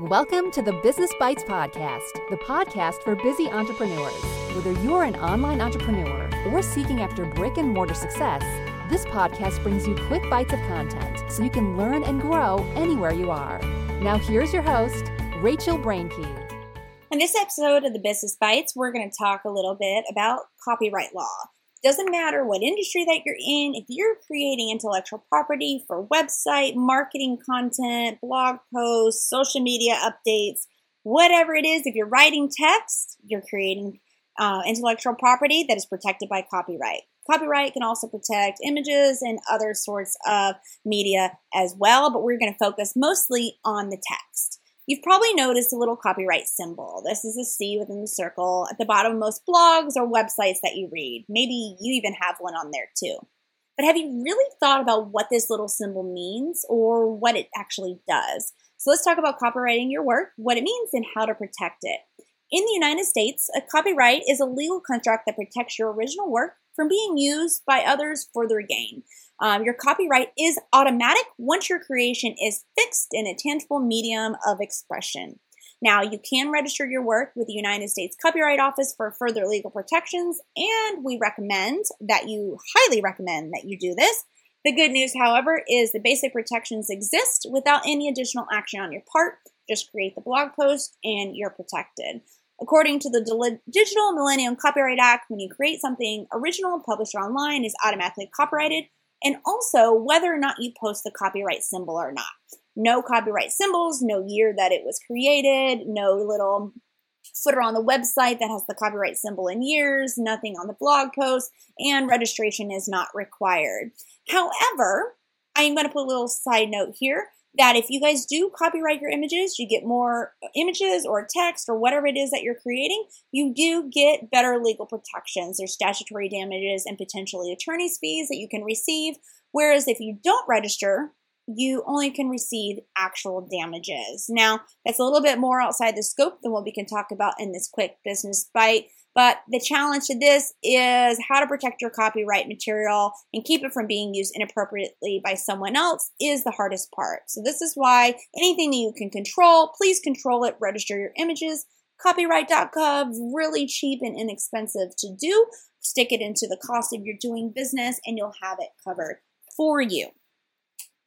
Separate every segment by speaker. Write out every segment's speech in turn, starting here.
Speaker 1: Welcome to the Business Bites Podcast, the podcast for busy entrepreneurs. Whether you're an online entrepreneur or seeking after brick and mortar success, this podcast brings you quick bites of content so you can learn and grow anywhere you are. Now, here's your host, Rachel Brenke.
Speaker 2: In this episode of the Business Bites, we're going to talk a little bit about copyright law. Doesn't matter what industry that you're in, if you're creating intellectual property for website, marketing content, blog posts, social media updates, whatever it is, if you're writing text, you're creating uh, intellectual property that is protected by copyright. Copyright can also protect images and other sorts of media as well, but we're going to focus mostly on the text. You've probably noticed a little copyright symbol. This is a C within the circle at the bottom of most blogs or websites that you read. Maybe you even have one on there too. But have you really thought about what this little symbol means or what it actually does? So let's talk about copyrighting your work, what it means, and how to protect it. In the United States, a copyright is a legal contract that protects your original work from being used by others for their gain. Um, your copyright is automatic once your creation is fixed in a tangible medium of expression. Now, you can register your work with the United States Copyright Office for further legal protections, and we recommend that you highly recommend that you do this. The good news, however, is the basic protections exist without any additional action on your part. Just create the blog post and you're protected. According to the Digital Millennium Copyright Act, when you create something original published online is automatically copyrighted and also whether or not you post the copyright symbol or not. No copyright symbols, no year that it was created, no little footer on the website that has the copyright symbol in years, nothing on the blog post, and registration is not required. However, I'm going to put a little side note here that if you guys do copyright your images, you get more images or text or whatever it is that you're creating, you do get better legal protections. There's statutory damages and potentially attorney's fees that you can receive. Whereas if you don't register, you only can receive actual damages. Now, that's a little bit more outside the scope than what we can talk about in this quick business bite. But the challenge to this is how to protect your copyright material and keep it from being used inappropriately by someone else is the hardest part. So this is why anything that you can control, please control it, register your images. Copyright.gov, really cheap and inexpensive to do. Stick it into the cost of your doing business and you'll have it covered for you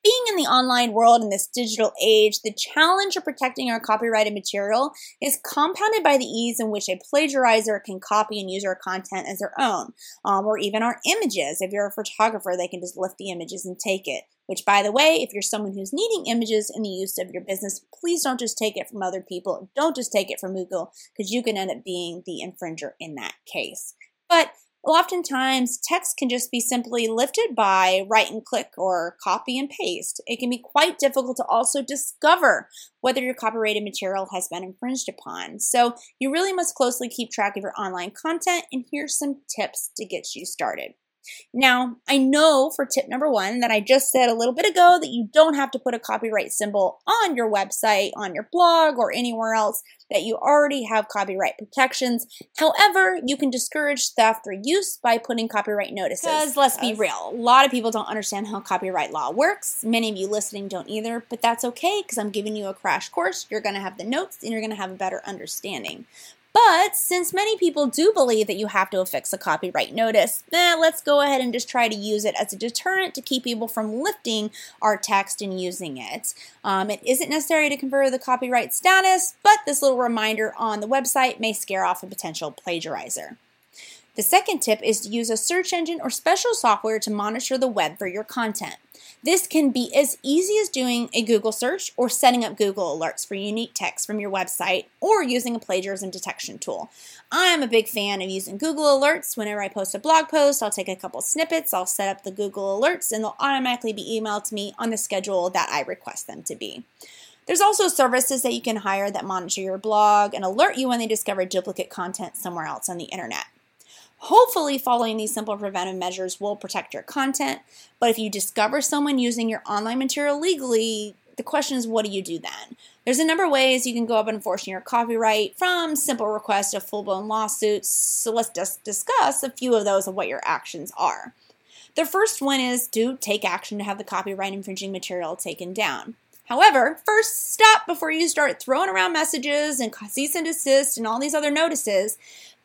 Speaker 2: being in the online world in this digital age, the challenge of protecting our copyrighted material is compounded by the ease in which a plagiarizer can copy and use our content as their own, um, or even our images. If you're a photographer, they can just lift the images and take it. Which, by the way, if you're someone who's needing images in the use of your business, please don't just take it from other people. Don't just take it from Google, because you can end up being the infringer in that case. But Well oftentimes, text can just be simply lifted by right and click or copy and paste. It can be quite difficult to also discover whether your copyrighted material has been infringed upon. So, you really must closely keep track of your online content, and here's some tips to get you started. Now, I know for tip number one that I just said a little bit ago that you don't have to put a copyright symbol on your website, on your blog, or anywhere else that you already have copyright protections. However, you can discourage theft or use by putting copyright notices. Because let's be real, a lot of people don't understand how copyright law works. Many of you listening don't either, but that's okay because I'm giving you a crash course. You're going to have the notes and you're going to have a better understanding. But since many people do believe that you have to affix a copyright notice, eh, let's go ahead and just try to use it as a deterrent to keep people from lifting our text and using it. Um, it isn't necessary to confer the copyright status, but this little reminder on the website may scare off a potential plagiarizer. The second tip is to use a search engine or special software to monitor the web for your content. This can be as easy as doing a Google search or setting up Google alerts for unique text from your website or using a plagiarism detection tool. I'm a big fan of using Google alerts. Whenever I post a blog post, I'll take a couple snippets, I'll set up the Google alerts, and they'll automatically be emailed to me on the schedule that I request them to be. There's also services that you can hire that monitor your blog and alert you when they discover duplicate content somewhere else on the internet. Hopefully, following these simple preventive measures will protect your content. But if you discover someone using your online material legally, the question is, what do you do then? There's a number of ways you can go up enforcing your copyright, from simple requests to full blown lawsuits. So let's just discuss a few of those of what your actions are. The first one is to take action to have the copyright infringing material taken down. However, first stop before you start throwing around messages and cease and desist and all these other notices,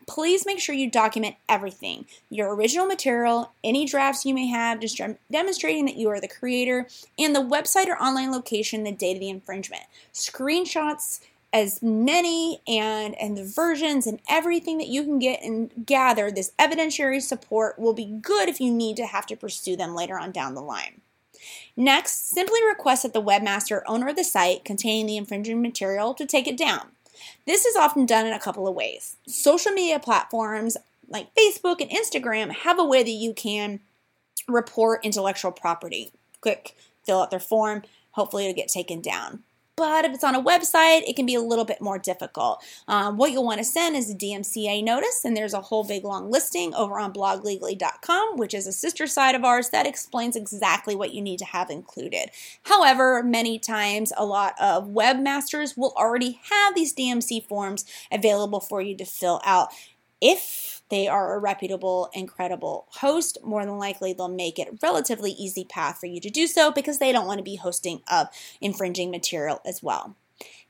Speaker 2: please make sure you document everything your original material, any drafts you may have, just demonstrating that you are the creator, and the website or online location the date of the infringement. Screenshots as many and and the versions and everything that you can get and gather this evidentiary support will be good if you need to have to pursue them later on down the line. Next, simply request that the webmaster owner of the site containing the infringing material to take it down. This is often done in a couple of ways. Social media platforms like Facebook and Instagram have a way that you can report intellectual property. Quick, fill out their form, hopefully it'll get taken down. But if it's on a website, it can be a little bit more difficult. Um, what you'll want to send is a DMCA notice, and there's a whole big long listing over on bloglegally.com, which is a sister site of ours that explains exactly what you need to have included. However, many times a lot of webmasters will already have these DMC forms available for you to fill out. If they are a reputable and credible host, more than likely they'll make it relatively easy path for you to do so because they don't want to be hosting of infringing material as well.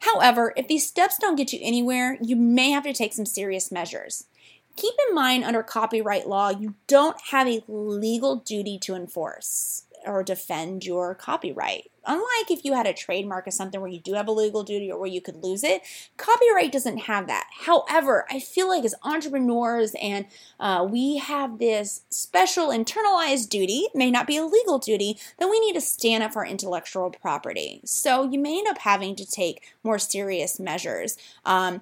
Speaker 2: However, if these steps don't get you anywhere, you may have to take some serious measures. Keep in mind under copyright law, you don't have a legal duty to enforce or defend your copyright. Unlike if you had a trademark or something where you do have a legal duty or where you could lose it, copyright doesn't have that. However, I feel like as entrepreneurs and uh, we have this special internalized duty, may not be a legal duty, that we need to stand up for intellectual property. So you may end up having to take more serious measures. Um,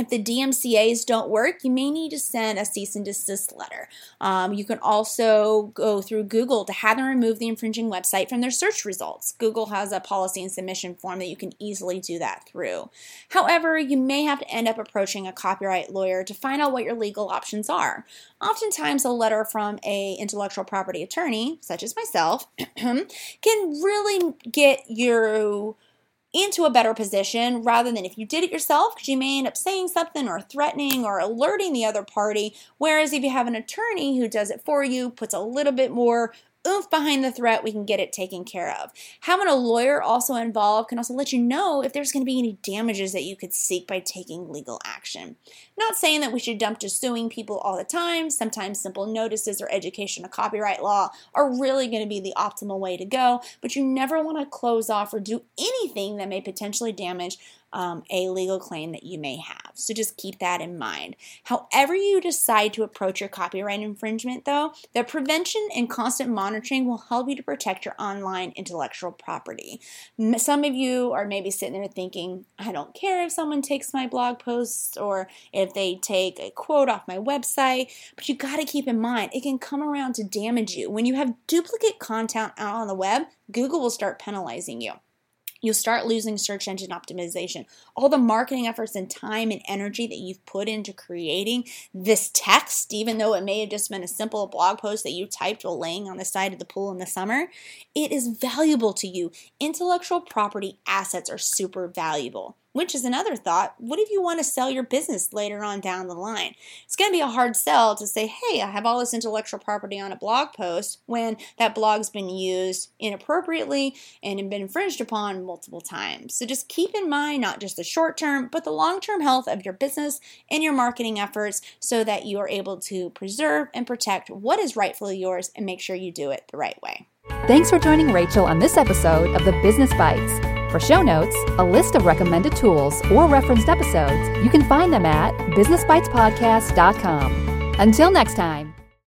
Speaker 2: if the DMCAs don't work, you may need to send a cease and desist letter. Um, you can also go through Google to have them remove the infringing website from their search results. Google has a policy and submission form that you can easily do that through. However, you may have to end up approaching a copyright lawyer to find out what your legal options are. Oftentimes, a letter from a intellectual property attorney, such as myself, can really get you into a better position rather than if you did it yourself because you may end up saying something or threatening or alerting the other party. Whereas if you have an attorney who does it for you puts a little bit more oomph behind the threat, we can get it taken care of. Having a lawyer also involved can also let you know if there's going to be any damages that you could seek by taking legal action. Not saying that we should jump to suing people all the time. Sometimes simple notices or education of copyright law are really going to be the optimal way to go, but you never want to close off or do anything that may potentially damage um, a legal claim that you may have. So just keep that in mind. However, you decide to approach your copyright infringement, though, the prevention and constant monitoring will help you to protect your online intellectual property. Some of you are maybe sitting there thinking, I don't care if someone takes my blog posts or if they take a quote off my website, but you got to keep in mind it can come around to damage you. When you have duplicate content out on the web, Google will start penalizing you you'll start losing search engine optimization. All the marketing efforts and time and energy that you've put into creating this text, even though it may have just been a simple blog post that you typed while laying on the side of the pool in the summer, it is valuable to you. Intellectual property assets are super valuable. Which is another thought. What if you want to sell your business later on down the line? It's going to be a hard sell to say, hey, I have all this intellectual property on a blog post when that blog's been used inappropriately and been infringed upon multiple times. So just keep in mind not just the short term, but the long term health of your business and your marketing efforts so that you are able to preserve and protect what is rightfully yours and make sure you do it the right way.
Speaker 1: Thanks for joining Rachel on this episode of the Business Bites. For show notes, a list of recommended tools, or referenced episodes, you can find them at businessbitespodcast.com. Until next time.